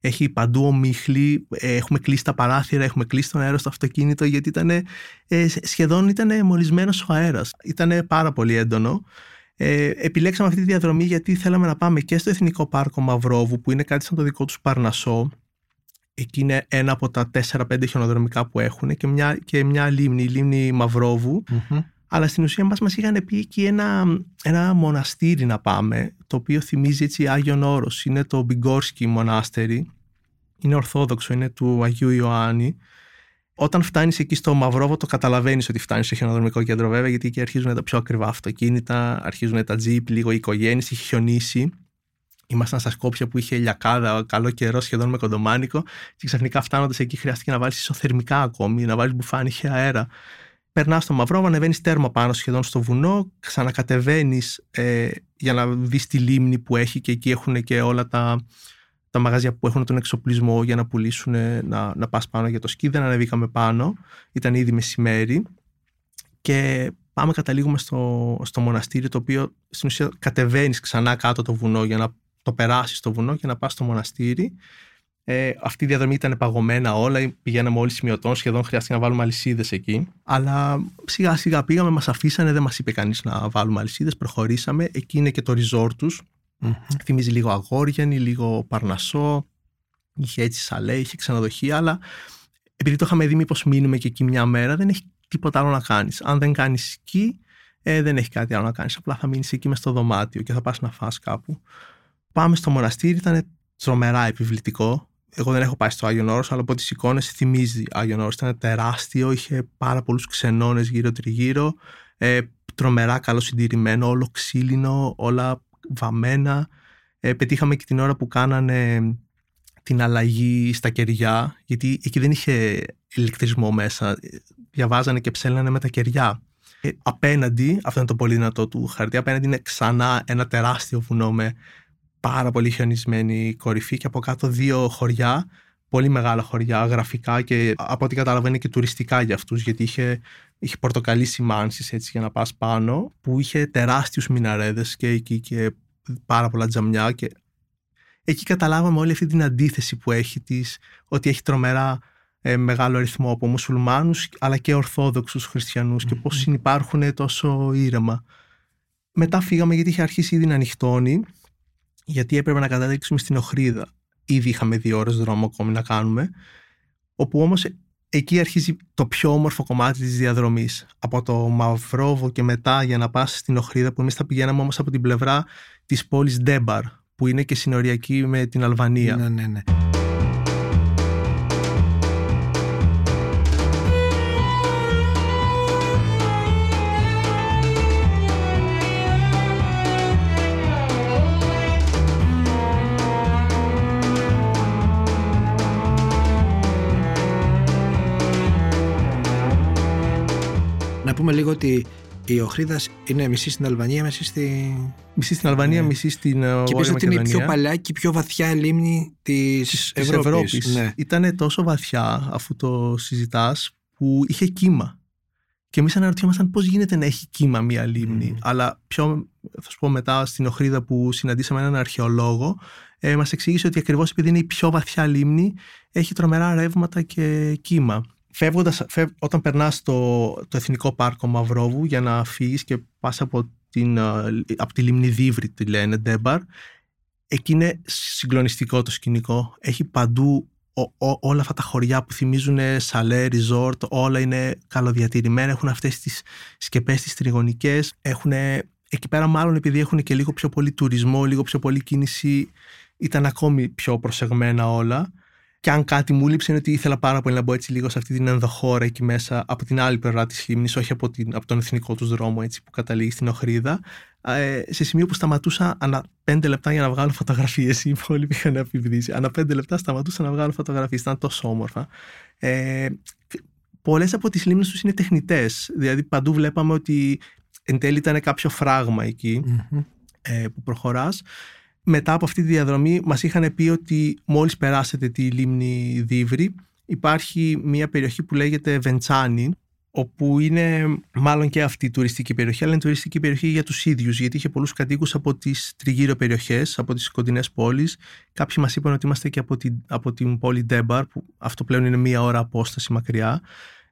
Έχει παντού ομίχλη, ε, έχουμε κλείσει τα παράθυρα, έχουμε κλείσει τον αέρα στο αυτοκίνητο γιατί ήταν, ε, σχεδόν ήταν μολυσμένος ο αέρας. Ήταν πάρα πολύ έντονο. Ε, επιλέξαμε αυτή τη διαδρομή γιατί θέλαμε να πάμε και στο Εθνικό Πάρκο Μαυρόβου που είναι κάτι σαν το δικό τους Παρνασό εκεί είναι ένα από τα 4-5 χιονοδρομικά που έχουν και μια, και μια λίμνη, η λίμνη Αλλά στην ουσία μας, μας είχαν πει εκεί ένα, ένα μοναστήρι να πάμε, το οποίο θυμίζει έτσι Άγιον Όρος. Είναι το Μπιγκόρσκι μονάστερι. Είναι ορθόδοξο, είναι του Αγίου Ιωάννη. Όταν φτάνεις εκεί στο Μαυρόβο, το καταλαβαίνεις ότι φτάνεις στο χιονοδρομικό κέντρο, βέβαια, γιατί εκεί αρχίζουν τα πιο ακριβά αυτοκίνητα, αρχίζουν τα τζιπ, λίγο οικογένειε, έχει χιονίσει. Ήμασταν στα Σκόπια που είχε λιακάδα, καλό καιρό, σχεδόν με κοντομάνικο. Και ξαφνικά φτάνοντας εκεί, χρειάστηκε να βάλεις ισοθερμικά ακόμη, να βάλεις μπουφάνι, είχε αέρα. Περνάς στο Μαυρόβα, ανεβαίνεις τέρμα πάνω σχεδόν στο βουνό, ξανακατεβαίνεις ε, για να δεις τη λίμνη που έχει και εκεί έχουν και όλα τα, τα μαγαζιά που έχουν τον εξοπλισμό για να πουλήσουν, να, να πας πάνω για το σκι. Δεν ανεβήκαμε πάνω, ήταν ήδη μεσημέρι. Και πάμε, καταλήγουμε στο, στο μοναστήρι, το οποίο στην ουσία κατεβαίνεις ξανά κάτω το βουνό για να το περάσεις στο βουνό και να πας στο μοναστήρι. Ε, αυτή η διαδρομή ήταν παγωμένα όλα, πηγαίναμε όλοι σημειωτών, σχεδόν χρειάστηκε να βάλουμε αλυσίδες εκεί. Αλλά σιγά σιγά πήγαμε, μας αφήσανε, δεν μας είπε κανείς να βάλουμε αλυσίδες, προχωρήσαμε. Εκεί είναι και το resort τους. Mm Θυμίζει λίγο Αγόριανη, λίγο Παρνασό. Είχε έτσι σαλέ, είχε ξενοδοχεία, αλλά επειδή το είχαμε δει, μήπως μείνουμε και εκεί μια μέρα, δεν έχει τίποτα άλλο να κάνεις. Αν δεν κάνεις εκεί, ε, δεν έχει κάτι άλλο να κάνεις. Απλά θα μείνεις εκεί μες στο δωμάτιο και θα πας να φας κάπου πάμε στο μοναστήρι, ήταν τρομερά επιβλητικό. Εγώ δεν έχω πάει στο Άγιον Όρος, αλλά από τι εικόνε θυμίζει Άγιον Όρος. Ήταν τεράστιο, είχε πάρα πολλούς ξενώνες γύρω-τριγύρω. Ε, τρομερά καλό συντηρημένο, όλο ξύλινο, όλα βαμμένα. Ε, πετύχαμε και την ώρα που κάνανε την αλλαγή στα κεριά, γιατί εκεί δεν είχε ηλεκτρισμό μέσα. Διαβάζανε και ψέλνανε με τα κεριά. Ε, απέναντι, αυτό είναι το πολύ δυνατό του χαρτί, απέναντι είναι ξανά ένα τεράστιο βουνό με πάρα πολύ χιονισμένη κορυφή και από κάτω δύο χωριά, πολύ μεγάλα χωριά, γραφικά και από ό,τι καταλαβαίνω και τουριστικά για αυτούς γιατί είχε, είχε πορτοκαλί σημάνσεις έτσι για να πας πάνω που είχε τεράστιους μιναρέδες και εκεί και πάρα πολλά τζαμιά και εκεί καταλάβαμε όλη αυτή την αντίθεση που έχει της, ότι έχει τρομερά ε, μεγάλο αριθμό από μουσουλμάνους αλλά και ορθόδοξους χριστιανούς και πώς συνυπάρχουν τόσο ήρεμα. Μετά φύγαμε γιατί είχε αρχίσει ήδη να ανοιχτώνει γιατί έπρεπε να καταλήξουμε στην Οχρίδα. Ήδη είχαμε δύο ώρες δρόμο ακόμη να κάνουμε, όπου όμως εκεί αρχίζει το πιο όμορφο κομμάτι της διαδρομής. Από το Μαυρόβο και μετά για να πας στην Οχρίδα, που εμείς θα πηγαίναμε όμως από την πλευρά της πόλης Ντέμπαρ, που είναι και συνοριακή με την Αλβανία. Ναι, ναι, ναι. Πούμε λίγο ότι η Οχρίδας είναι μισή στην Αλβανία, μισή στη. Μισή στην Αλβανία, ναι. μισή στην ε, Και πες ότι είναι η πιο παλιά και η πιο βαθιά λίμνη της Ευρώπης. Ναι. Ήταν τόσο βαθιά, αφού το συζητάς, που είχε κύμα. Και εμείς αναρωτιόμασταν πώς γίνεται να έχει κύμα μία λίμνη. Αλλά πιο, θα σου πω μετά, στην Οχρίδα που συναντήσαμε έναν αρχαιολόγο, ε, μας εξήγησε ότι ακριβώς επειδή είναι η πιο βαθιά λίμνη, έχει τρομερά ρεύματα και κύμα. Φεύγοντας, φεύ, όταν περνάς το, το Εθνικό Πάρκο Μαυρόβου για να φύγεις και πας από, την, από τη λίμνη Δίβρη, τη λένε, Ντέμπαρ, εκεί είναι συγκλονιστικό το σκηνικό. Έχει παντού όλα αυτά τα χωριά που θυμίζουν σαλέ, resort, όλα είναι καλοδιατηρημένα, έχουν αυτές τις σκεπές τις τριγωνικές, έχουν εκεί πέρα μάλλον επειδή έχουν και λίγο πιο πολύ τουρισμό, λίγο πιο πολύ κίνηση, ήταν ακόμη πιο προσεγμένα όλα. Και αν κάτι μου λείψει είναι ότι ήθελα πάρα πολύ να μπω έτσι λίγο σε αυτή την ενδοχώρα εκεί μέσα από την άλλη πλευρά της λίμνης, όχι από, την, από τον εθνικό τους δρόμο έτσι, που καταλήγει στην Οχρίδα. Ε, σε σημείο που σταματούσα ανά πέντε λεπτά για να βγάλω φωτογραφίες. Οι υπόλοιποι είχαν επιβδίσει. Ανά πέντε λεπτά σταματούσα να βγάλω φωτογραφίες. Ήταν τόσο όμορφα. Ε, Πολλές από τις λίμνες τους είναι τεχνητές. Δηλαδή παντού βλέπαμε ότι εν τέλει ήταν κάποιο φράγμα ε, που προχωράς μετά από αυτή τη διαδρομή μας είχαν πει ότι μόλις περάσετε τη λίμνη Δίβρη υπάρχει μια περιοχή που λέγεται Βεντσάνι όπου είναι μάλλον και αυτή η τουριστική περιοχή αλλά είναι τουριστική περιοχή για τους ίδιους γιατί είχε πολλούς κατοίκους από τις τριγύρω περιοχές, από τις κοντινές πόλεις. Κάποιοι μας είπαν ότι είμαστε και από την, από την πόλη Ντέμπαρ που αυτό πλέον είναι μία ώρα απόσταση μακριά.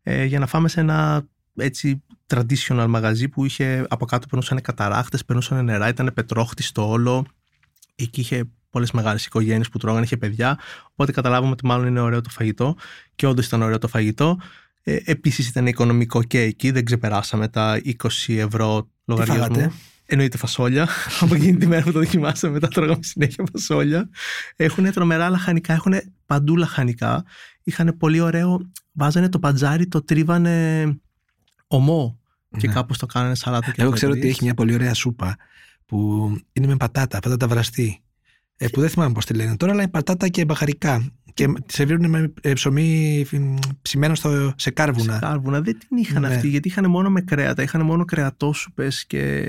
Ε, για να φάμε σε ένα έτσι traditional μαγαζί που είχε από κάτω περνούσαν καταράχτες, περνούσαν νερά, ήταν πετρόχτιστο όλο εκεί είχε πολλές μεγάλες οικογένειες που τρώγανε, είχε παιδιά. Οπότε καταλάβαμε ότι μάλλον είναι ωραίο το φαγητό. Και όντως ήταν ωραίο το φαγητό. Ε, Επίσης ήταν οικονομικό και εκεί, δεν ξεπεράσαμε τα 20 ευρώ λογαριασμό. Εννοείται φασόλια. Από εκείνη τη μέρα που το δοκιμάσαμε, μετά τρώγαμε συνέχεια φασόλια. Έχουν τρομερά λαχανικά, έχουν παντού λαχανικά. Είχαν πολύ ωραίο. Βάζανε το παντζάρι, το τρίβανε ομό. Και ναι. κάπως το κάνανε σαλάτα. Εγώ ξέρω ότι έχει μια πολύ ωραία σούπα που είναι με πατάτα, πατάτα βραστή. Ε, που δεν θυμάμαι πώς τη λένε τώρα, αλλά είναι πατάτα και μπαχαρικά. Και σερβίρουν με ε, ψωμί ψημένο στο, σε κάρβουνα. Σε κάρβουνα. Δεν την είχαν ναι. αυτή, γιατί είχαν μόνο με κρέατα. Είχαν μόνο κρεατόσουπες και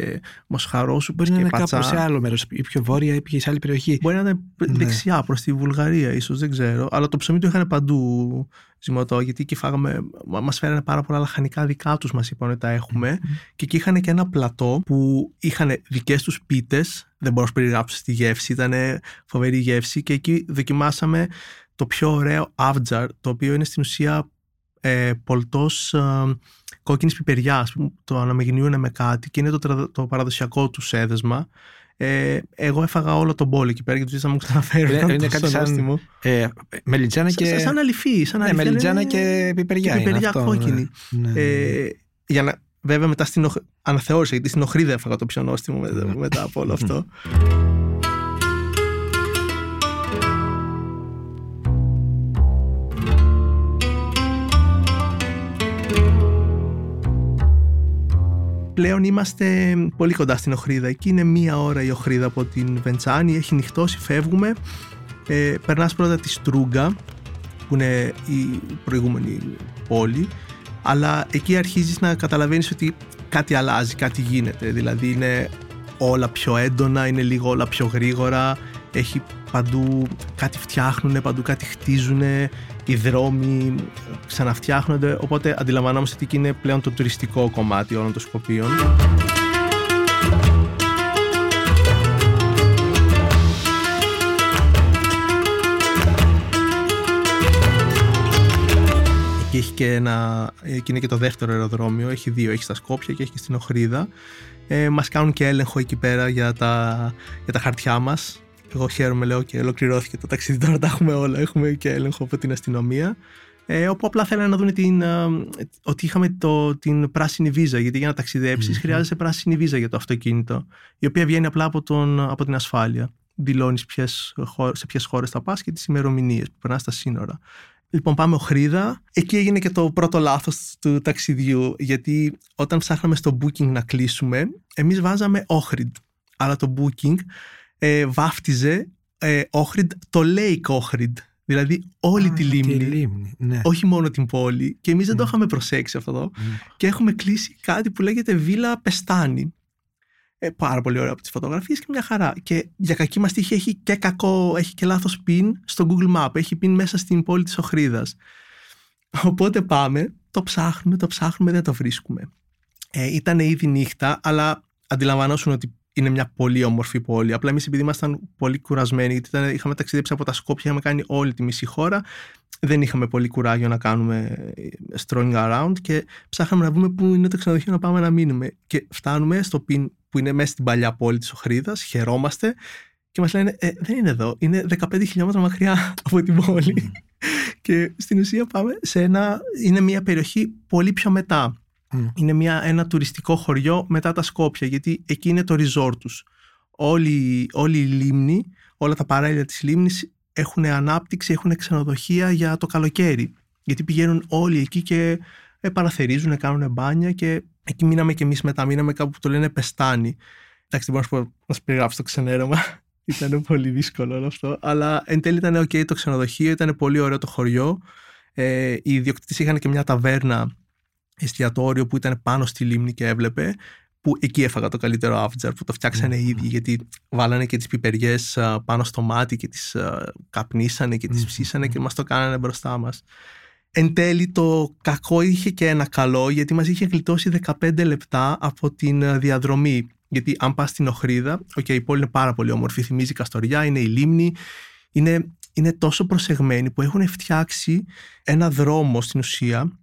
μοσχαρόσουπες. Μπορεί να είναι κάπου σε άλλο μέρος, ή πιο βόρεια ή σε άλλη περιοχή. Μπορεί να είναι ναι. δεξιά προς τη Βουλγαρία, ίσως, δεν ξέρω. Αλλά το ψωμί το είχαν παντού ζυμωτό, γιατί εκεί φάγαμε, μα φέρανε πάρα πολλά λαχανικά δικά τους, μας είπαν ότι τα εχουμε Και εκεί είχαν και ένα πλατό που είχαν δικές τους πίτες. Δεν μπορώ να περιγράψω τη γεύση, ήταν φοβερή γεύση. Και εκεί δοκιμάσαμε το πιο ωραίο αύτζαρ, το οποίο είναι στην ουσία ε, πολτός ε, κόκκινης πιπεριάς, το αναμειγνύουν με κάτι και είναι το, το παραδοσιακό του έδεσμα. Ε, εγώ έφαγα όλο τον πόλο εκεί πέρα γιατί θα μου ξαναφέρω. Είναι, είναι κάτι σαν ε, μελιτζάνα και... Σαν, σαν αληφή. Σαν ναι, μελιτζάνα και πιπεριά. Και πιπεριά αυτό, κόκκινη. Ναι. ναι. Ε, για να, βέβαια μετά στην αναθεώρησα γιατί στην Οχρίδα έφαγα το πιο νόστιμο μετά, ναι. μετά από όλο αυτό. Πλέον είμαστε πολύ κοντά στην Οχρίδα. Εκεί είναι μία ώρα η Οχρίδα από την Βεντσάνη, έχει νυχτώσει, φεύγουμε. Ε, περνάς πρώτα τη Στρούγκα, που είναι η προηγούμενη πόλη, αλλά εκεί αρχίζεις να καταλαβαίνεις ότι κάτι αλλάζει, κάτι γίνεται. Δηλαδή είναι όλα πιο έντονα, είναι λίγο όλα πιο γρήγορα, έχει παντού κάτι φτιάχνουν, παντού κάτι χτίζουν, οι δρόμοι ξαναφτιάχνονται, οπότε αντιλαμβανόμαστε ότι εκεί είναι πλέον το τουριστικό κομμάτι όλων των Σκοπίων. Εκεί έχει και ένα, εκεί είναι και το δεύτερο αεροδρόμιο, έχει δύο, έχει στα Σκόπια και έχει και στην Οχρίδα. Ε, μας κάνουν και έλεγχο εκεί πέρα για τα, για τα χαρτιά μας, εγώ χαίρομαι, λέω και ολοκληρώθηκε το ταξίδι. Τώρα τα έχουμε όλα. Έχουμε και έλεγχο από την αστυνομία. Ε, όπου απλά θέλανε να δουν την, ε, ότι είχαμε το, την πράσινη βίζα. Γιατί για να ταξιδέψεις mm-hmm. χρειάζεσαι πράσινη βίζα για το αυτοκίνητο, η οποία βγαίνει απλά από, τον, από την ασφάλεια. Δηλώνεις σε ποιες χώρες θα πας και τις ημερομηνίες που περνάς στα σύνορα. Λοιπόν, πάμε Οχρίδα. Εκεί έγινε και το πρώτο λάθος του ταξιδιού. Γιατί όταν ψάχναμε στο booking να κλείσουμε, εμείς βάζαμε Ohrid. Αλλά το booking ε, βάφτιζε ε, το Lake Ohrid. Δηλαδή όλη τη λίμνη. ναι. Όχι μόνο την πόλη. Και εμείς δεν το ναι. είχαμε προσέξει αυτό εδώ. Ναι. Και έχουμε κλείσει κάτι που λέγεται Βίλα Πεστάνη. Ε, πάρα πολύ ωραία από τις φωτογραφίες και μια χαρά. Και για κακή μας τύχη έχει και κακό, έχει και λάθος πιν στο Google Map. Έχει πιν μέσα στην πόλη της Οχρίδας. Οπότε πάμε, το ψάχνουμε, το ψάχνουμε, δεν το βρίσκουμε. Ε, ήταν ήδη νύχτα, αλλά αντιλαμβανόσουν ότι είναι μια πολύ όμορφη πόλη. Απλά εμείς επειδή ήμασταν πολύ κουρασμένοι, γιατί ήταν, είχαμε ταξιδέψει από τα Σκόπια, είχαμε κάνει όλη τη μισή χώρα, δεν είχαμε πολύ κουράγιο να κάνουμε ε, strolling around και ψάχναμε να δούμε πού είναι το ξενοδοχείο να πάμε να μείνουμε. Και φτάνουμε στο πιν που είναι μέσα στην παλιά πόλη της Οχρίδας, χαιρόμαστε και μας λένε ε, δεν είναι εδώ, είναι 15 χιλιόμετρα μακριά από την πόλη. και στην ουσία πάμε σε ένα, είναι μια περιοχή πολύ πιο μετά. Είναι μια, ένα τουριστικό χωριό μετά τα Σκόπια, γιατί εκεί είναι το resort τους. Όλη, όλη η λίμνη, όλα τα παράλια της λίμνης έχουν ανάπτυξη, έχουν ξενοδοχεία για το καλοκαίρι. Γιατί πηγαίνουν όλοι εκεί και ε, παραθερίζουν, κάνουν μπάνια και εκεί μείναμε και εμείς μετά, μείναμε κάπου που το λένε Πεστάνη. Εντάξει, δεν μπορώ να σου περιγράψω το ξενέρωμα. ήταν πολύ δύσκολο όλο αυτό. Αλλά εν τέλει ήταν ok το ξενοδοχείο, ήταν πολύ ωραίο το χωριό. Ε, οι ιδιοκτήτες είχαν και μια ταβέρνα εστιατόριο που ήταν πάνω στη λίμνη και έβλεπε που εκεί έφαγα το καλύτερο άφτζαρ που το φτιάξανε οι ίδιοι γιατί βάλανε και τις πιπεριές πάνω στο μάτι και τις καπνίσανε και τις ψήσανε και μας το κάνανε μπροστά μας. Εν τέλει το κακό είχε και ένα καλό γιατί μας είχε γλιτώσει 15 λεπτά από την διαδρομή. Γιατί αν πας στην Οχρίδα, okay, η πόλη είναι πάρα πολύ όμορφη, θυμίζει Καστοριά, είναι η λίμνη, είναι, είναι τόσο προσεγμένη που έχουν φτιάξει ένα δρόμο στην ουσία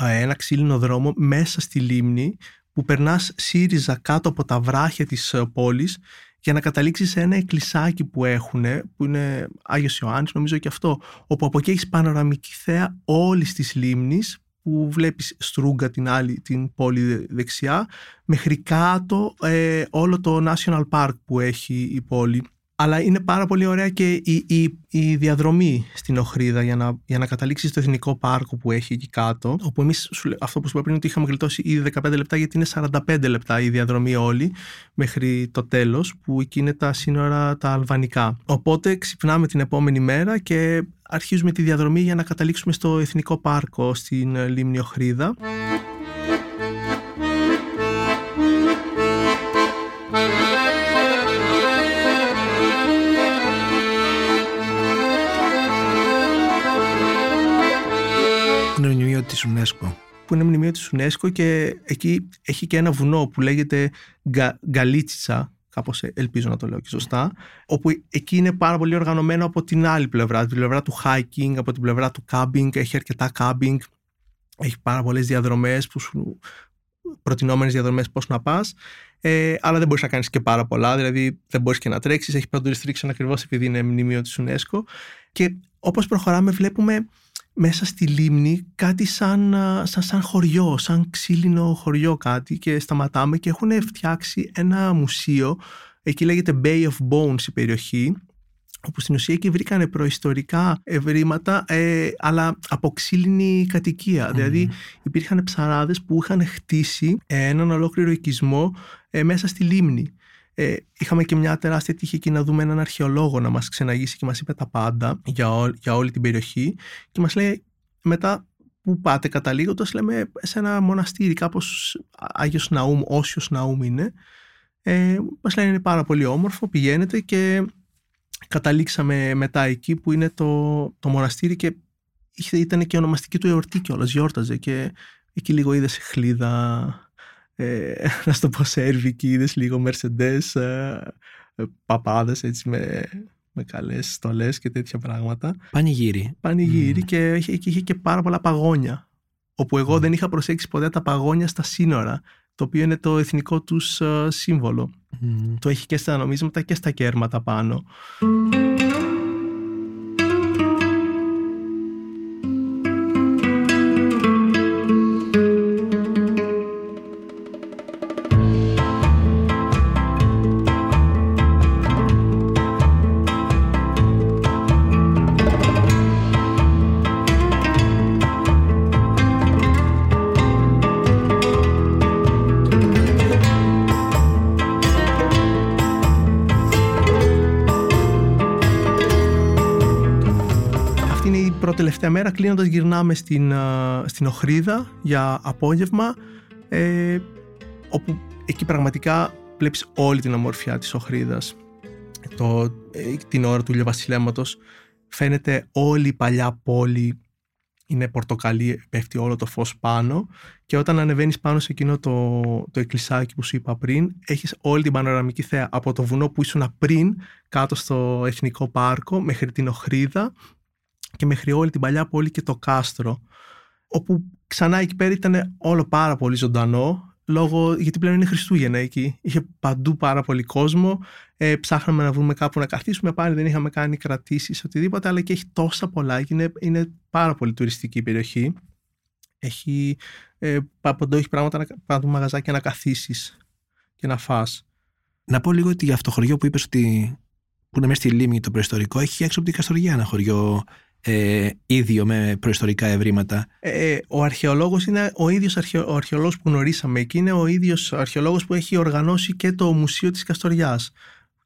ένα ξύλινο δρόμο μέσα στη λίμνη που περνάς ΣΥΡΙΖΑ κάτω από τα βράχια της ε, πόλης για να καταλήξεις σε ένα εκκλησάκι που έχουν, που είναι Άγιος Ιωάννης νομίζω και αυτό, όπου από εκεί έχεις πανοραμική θέα όλης της λίμνης που βλέπεις Στρούγκα την άλλη την πόλη δεξιά μέχρι κάτω ε, όλο το National Park που έχει η πόλη αλλά είναι πάρα πολύ ωραία και η, η, η διαδρομή στην Οχρίδα για να, για να καταλήξεις στο εθνικό πάρκο που έχει εκεί κάτω. Όπου εμείς, αυτό που σου είπα πριν, ότι είχαμε γλιτώσει ήδη 15 λεπτά, γιατί είναι 45 λεπτά η διαδρομή όλη μέχρι το τέλος, που εκεί είναι τα σύνορα τα αλβανικά. Οπότε ξυπνάμε την επόμενη μέρα και αρχίζουμε τη διαδρομή για να καταλήξουμε στο εθνικό πάρκο στην λίμνη Οχρίδα. Της UNESCO. Που είναι μνημείο της UNESCO και εκεί έχει και ένα βουνό που λέγεται Γκα, Γκαλίτσιτσα, κάπως ελπίζω να το λέω και σωστά, όπου εκεί είναι πάρα πολύ οργανωμένο από την άλλη πλευρά, από την πλευρά του hiking, από την πλευρά του camping, έχει αρκετά camping, έχει πάρα πολλές διαδρομές που σου προτινόμενες διαδρομές πώς να πας. Ε, αλλά δεν μπορείς να κάνεις και πάρα πολλά. Δηλαδή, δεν μπορείς και να τρέξεις. Έχει παντού restriction ακριβώς επειδή είναι μνημείο της UNESCO. Και όπως προχωράμε, βλέπουμε μέσα στη λίμνη κάτι σαν, σαν, σαν χωριό, σαν ξύλινο χωριό κάτι και σταματάμε και έχουν φτιάξει ένα μουσείο, εκεί λέγεται Bay of Bones η περιοχή, όπου στην ουσία εκεί βρήκανε προϊστορικά ευρήματα ε, αλλά από ξύλινη Δηλαδή υπήρχαν ψαράδες που είχαν χτίσει έναν ολόκληρο οικισμό ε, μέσα στη λίμνη. Ε, είχαμε και μια τεράστια τύχη εκεί να δούμε έναν αρχαιολόγο να μας ξεναγήσει και μας είπε τα πάντα για, για όλη την περιοχή και μας λέει μετά που πάτε καταλήγοντας λέμε σε ένα μοναστήρι κάπως Άγιος Ναούμ, Όσιος Ναούμ είναι. Ε, μας λένε είναι πάρα πολύ όμορφο, πηγαίνετε και καταλήξαμε μετά εκεί που είναι το, το μοναστήρι και ήταν και ονομαστική του εορτή κιόλας, γιόρταζε και εκεί λίγο είδε χλίδα ε, να στο πω σέρβικοι, είδες λίγο Mercedes, ε, ε, παπάδες έτσι με, με καλές στολές και τέτοια πράγματα. Πανηγύρι. Πανηγύρι mm. και είχε, είχε και πάρα πολλά παγόνια. Όπου εγώ mm. δεν είχα προσέξει ποτέ τα παγόνια στα σύνορα, το οποίο είναι το εθνικό τους uh, σύμβολο. Mm. Το έχει και στα νομίσματα και στα κέρματα πάνω. Τελευταία μέρα κλείνοντας γυρνάμε στην, στην Οχρίδα για απόγευμα ε, όπου εκεί πραγματικά βλέπεις όλη την ομορφιά της Οχρίδας. Το, ε, την ώρα του ηλιοβασιλέματος φαίνεται όλη η παλιά πόλη είναι πορτοκαλί, πέφτει όλο το φως πάνω και όταν ανεβαίνεις πάνω σε εκείνο το, το εκκλησάκι που σου είπα πριν έχεις όλη την πανοραμική θέα από το βουνό που ήσουν πριν κάτω στο Εθνικό Πάρκο μέχρι την Οχρίδα και μέχρι όλη την παλιά πόλη και το κάστρο όπου ξανά εκεί πέρα ήταν όλο πάρα πολύ ζωντανό λόγω, γιατί πλέον είναι Χριστούγεννα εκεί. Είχε παντού πάρα πολύ κόσμο. Ε, ψάχναμε να βρούμε κάπου να καθίσουμε. Πάλι δεν είχαμε κάνει κρατήσεις οτιδήποτε, αλλά και έχει τόσα πολλά. Είναι, είναι πάρα πολύ τουριστική περιοχή. Έχει, ε, παντού έχει πράγματα να παντού μαγαζάκια να καθίσεις και να φας. Να πω λίγο ότι για αυτό το χωριό που είπες ότι που είναι μέσα στη λίμνη το προϊστορικό, έχει έξω από την Καστοριά ένα χωριό ε, ίδιο με προϊστορικά ευρήματα. Ε, ο αρχαιολόγος είναι ο ίδιος αρχαιο, ο αρχαιολόγος που γνωρίσαμε εκεί, είναι ο ίδιος αρχαιολόγος που έχει οργανώσει και το Μουσείο της Καστοριάς.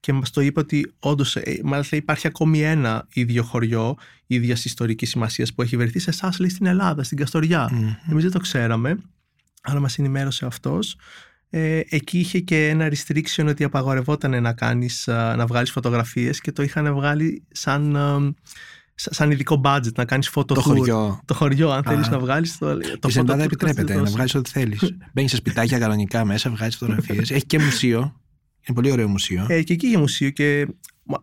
Και μας το είπε ότι όντως, ε, μάλιστα υπάρχει ακόμη ένα ίδιο χωριό ίδιας ιστορικής σημασίας που έχει βρεθεί σε εσάς, λέει στην Ελλάδα, στην Καστοριά. Mm-hmm. Εμείς δεν το ξέραμε, αλλά μας ενημέρωσε αυτός. Ε, εκεί είχε και ένα restriction ότι απαγορευόταν να, κάνεις, να βγάλεις φωτογραφίες και το είχαν βγάλει σαν σαν ειδικό budget να κάνεις φωτο Το χωριό. Το χωριό, αν θέλεις να βγάλεις. Το, το Στην Ελλάδα επιτρέπεται να βγάλεις ό,τι θέλεις. Μπαίνεις σε σπιτάκια κανονικά μέσα, βγάζεις φωτογραφίες. Έχει και μουσείο. Είναι πολύ ωραίο μουσείο. Ε, και εκεί είχε μουσείο και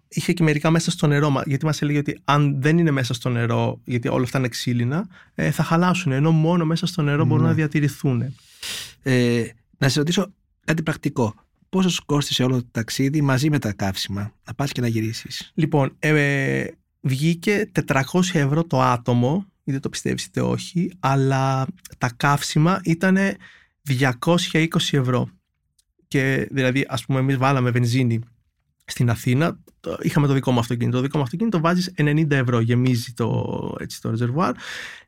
είχε και μερικά μέσα στο νερό. Γιατί μας έλεγε ότι αν δεν είναι μέσα στο νερό, γιατί όλα αυτά είναι ξύλινα, ε, θα χαλάσουν. Ενώ μόνο μέσα στο νερό μπορούν να ναι. διατηρηθούν. Ε, να σε ρωτήσω κάτι πρακτικό. Πόσος σου κόστησε όλο το ταξίδι μαζί με τα καύσιμα, να πας και να γυρίσεις; Λοιπόν, ε, βγήκε 400 ευρώ το άτομο, είτε το πιστεύεις είτε όχι, αλλά τα καύσιμα ήταν 220 ευρώ. Και δηλαδή, ας πούμε, εμείς βάλαμε βενζίνη στην Αθήνα, είχαμε το δικό μου αυτοκίνητο. Το δικό μου αυτοκίνητο βάζεις 90 ευρώ, γεμίζει το, έτσι, το ρεζερβουάρ.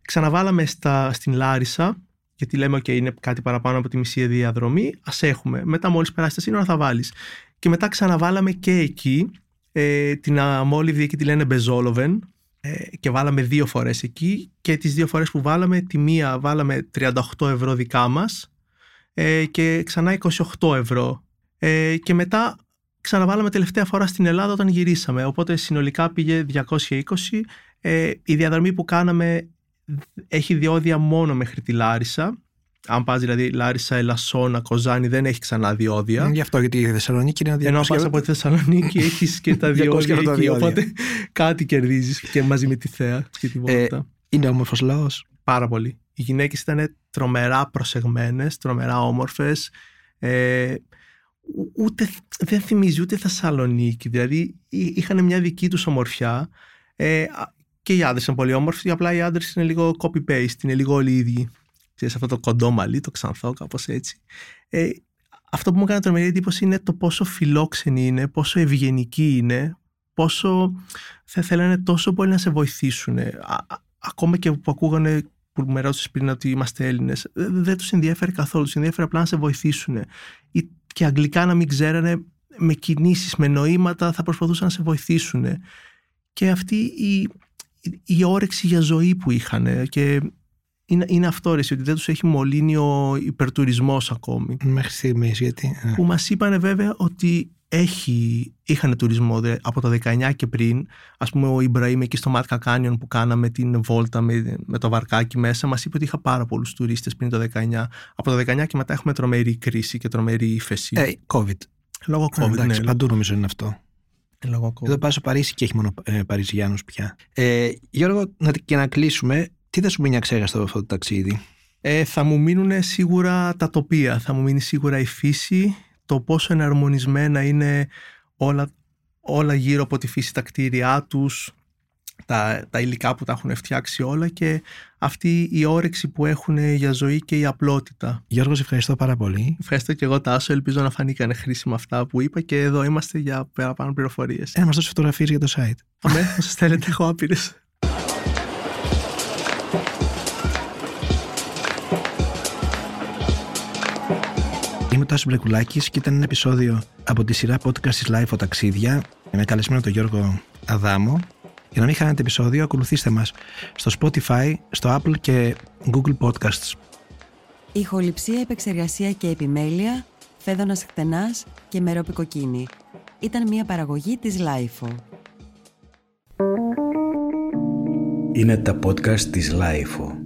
Ξαναβάλαμε στα, στην Λάρισα, γιατί λέμε, OK, είναι κάτι παραπάνω από τη μισή διαδρομή, ας έχουμε. Μετά μόλις περάσει τα σύνορα θα βάλεις. Και μετά ξαναβάλαμε και εκεί ε, την αμόλυβδη εκεί τη λένε Μπεζόλοβεν ε, και βάλαμε δύο φορές εκεί. Και τις δύο φορές που βάλαμε τη μία βάλαμε 38 ευρώ δικά μας ε, και ξανά 28 ευρώ. Ε, και μετά ξαναβάλαμε τελευταία φορά στην Ελλάδα όταν γυρίσαμε. Οπότε συνολικά πήγε 220 ε, η διαδρομή που κάναμε έχει διόδια μόνο μέχρι τη Λάρισα αν πας δηλαδή Λάρισα, Ελασσόνα, Κοζάνη, δεν έχει ξανά διόδια. Γι' αυτό γιατί η Θεσσαλονίκη είναι αδιόδια. Ενώ πας από τη Θεσσαλονίκη έχεις και τα διόδια εκεί. Διόδια. Οπότε κάτι κερδίζεις και μαζί με τη θέα και τη βόλτα. Ε, είναι όμορφος λαός. Πάρα πολύ. Οι γυναίκες ήταν τρομερά προσεγμένες, τρομερά όμορφες. Ε, ούτε, δεν θυμίζει ούτε Θεσσαλονίκη. Δηλαδή είχαν μια δική τους ομορφιά. Ε, και οι άντρες είναι πολύ όμορφοι, απλά οι άντρες είναι λίγο copy-paste, είναι λίγο όλοι οι ίδιοι ξέρεις, αυτό το κοντό μαλλί, το ξανθό, κάπως έτσι. Ε, αυτό που μου έκανε τρομερή εντύπωση είναι το πόσο φιλόξενη είναι, πόσο ευγενική είναι, πόσο θα θέλανε τόσο πολύ να σε βοηθήσουν. ακόμα και που ακούγανε που με ρώτησες πριν ότι είμαστε Έλληνες, δεν τους ενδιαφέρει καθόλου. Τους ενδιαφέρει απλά να σε βοηθήσουν. Ή και αγγλικά να μην ξέρανε, με κινήσεις, με νοήματα θα προσπαθούσαν να σε βοηθήσουν. Και αυτή η, η όρεξη για ζωή που είχαν και είναι, είναι αυτό ρε, ότι δεν τους έχει μολύνει ο υπερτουρισμός ακόμη. Μέχρι στιγμής γιατί. Ε. Που μας είπαν βέβαια ότι έχει, είχαν τουρισμό δε, από το 19 και πριν. Ας πούμε ο Ιμπραήμ εκεί στο Μάτκα Canyon που κάναμε την βόλτα με, με το βαρκάκι μέσα μας είπε ότι είχα πάρα πολλούς τουρίστες πριν το 19. Από το 19 και μετά έχουμε τρομερή κρίση και τρομερή ύφεση. Ε, COVID. Λόγω COVID, ε, εντάξει, ναι. Παντού νομίζω είναι αυτό. Ε, λόγω COVID. Εδώ πάω στο Παρίσι και έχει μόνο ε, Παριζιάνους πια. Ε, Γιώργο, να, και να κλείσουμε, τι θα σου μείνει αξέγαστο αυτό το ταξίδι; Ε, θα μου μείνουν σίγουρα τα τοπία, θα μου μείνει σίγουρα η φύση, το πόσο εναρμονισμένα είναι όλα, όλα γύρω από τη φύση, τα κτίρια τους, τα, τα υλικά που τα έχουν φτιάξει όλα και αυτή η όρεξη που έχουν για ζωή και η απλότητα. Γιώργο, σε ευχαριστώ πάρα πολύ. Ευχαριστώ και εγώ Τάσο, ελπίζω να φανήκανε χρήσιμα αυτά που είπα και εδώ είμαστε για παραπάνω πληροφορίες. Ε, μας δώσει φωτογραφίες για το site. Αμέ, θα σας θέλετε, έχω άπειρες. Τάσος Μπρεκουλάκης και ήταν ένα επεισόδιο από τη σειρά podcast της Life Ταξίδια με καλεσμένο τον Γιώργο Αδάμο. Για να μην χάνετε επεισόδιο, ακολουθήστε μας στο Spotify, στο Apple και Google Podcasts. Ηχοληψία, επεξεργασία και επιμέλεια, Φαίδωνας Χτενάς και Μερόπη Κοκκίνη. Ήταν μια παραγωγή της LiFO. Είναι τα podcast της LiFO.